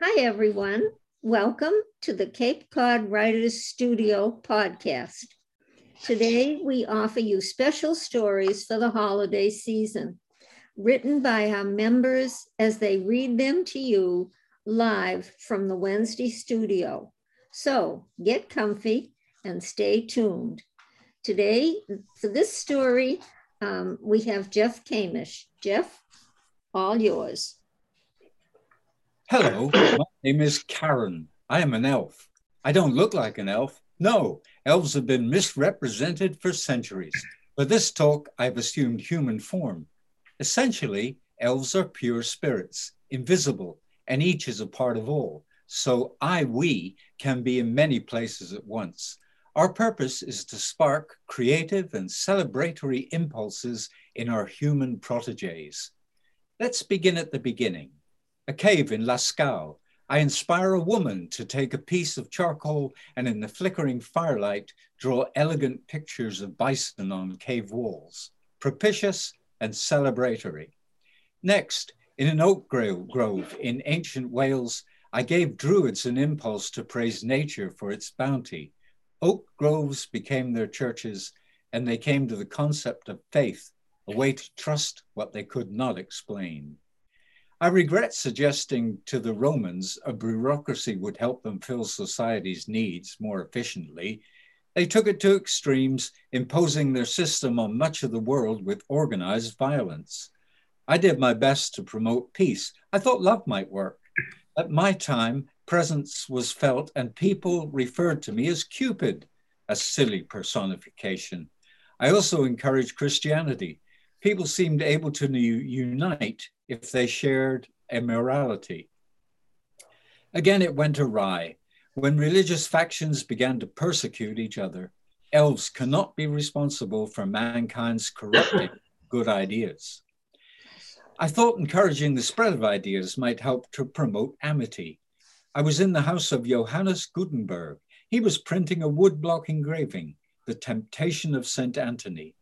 Hi, everyone. Welcome to the Cape Cod Writers Studio podcast. Today, we offer you special stories for the holiday season, written by our members as they read them to you live from the Wednesday studio. So get comfy and stay tuned. Today, for this story, um, we have Jeff Kamish. Jeff, all yours. Hello, my name is Karen. I am an elf. I don't look like an elf. No, elves have been misrepresented for centuries. For this talk, I've assumed human form. Essentially, elves are pure spirits, invisible, and each is a part of all. So I, we, can be in many places at once. Our purpose is to spark creative and celebratory impulses in our human proteges. Let's begin at the beginning a cave in Lascaux. I inspire a woman to take a piece of charcoal and in the flickering firelight draw elegant pictures of bison on cave walls, propitious and celebratory. Next, in an oak grove in ancient Wales, I gave druids an impulse to praise nature for its bounty. Oak groves became their churches, and they came to the concept of faith, a way to trust what they could not explain. I regret suggesting to the Romans a bureaucracy would help them fill society's needs more efficiently. They took it to extremes, imposing their system on much of the world with organized violence. I did my best to promote peace. I thought love might work. At my time, presence was felt, and people referred to me as Cupid, a silly personification. I also encouraged Christianity. People seemed able to unite if they shared a morality. Again, it went awry. When religious factions began to persecute each other, elves cannot be responsible for mankind's corrupting good ideas. I thought encouraging the spread of ideas might help to promote amity. I was in the house of Johannes Gutenberg. He was printing a woodblock engraving, The Temptation of St. Anthony.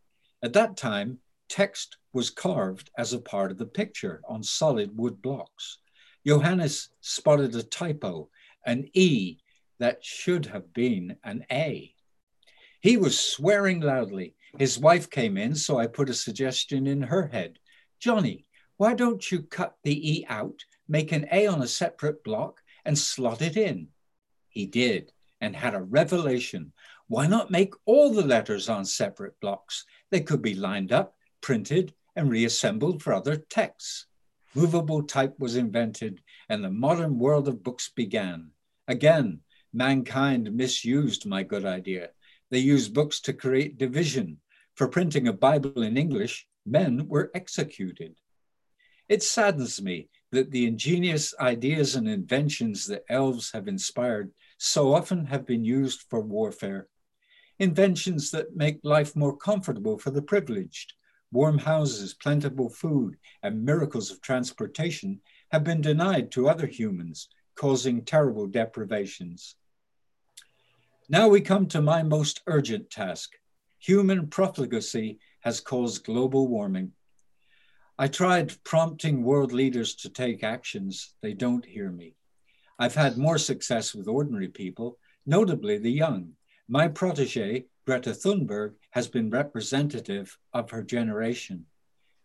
At that time, text was carved as a part of the picture on solid wood blocks. Johannes spotted a typo, an E that should have been an A. He was swearing loudly. His wife came in, so I put a suggestion in her head. Johnny, why don't you cut the E out, make an A on a separate block, and slot it in? He did and had a revelation. Why not make all the letters on separate blocks? They could be lined up printed, and reassembled for other texts. Movable type was invented, and the modern world of books began. Again, mankind misused my good idea. They used books to create division. For printing a Bible in English, men were executed. It saddens me that the ingenious ideas and inventions that elves have inspired so often have been used for warfare. Inventions that make life more comfortable for the privileged, warm houses, plentiful food, and miracles of transportation have been denied to other humans, causing terrible deprivations. Now we come to my most urgent task. Human profligacy has caused global warming. I tried prompting world leaders to take actions. They don't hear me. I've had more success with ordinary people, notably the young. My protege, Greta Thunberg, has been representative of her generation.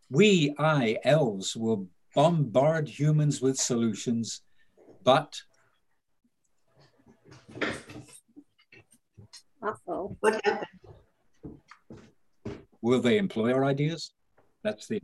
We, I, elves, will bombard humans with solutions, but. Uh-oh. What happened? Will they employ our ideas? That's the.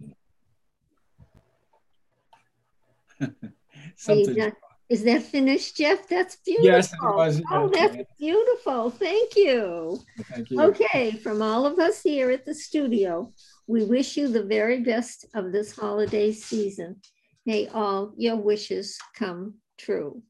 Something. Is that finished, Jeff? That's beautiful. Yes, it was. Oh, that's beautiful. Thank you. Thank you. Okay, from all of us here at the studio, we wish you the very best of this holiday season. May all your wishes come true.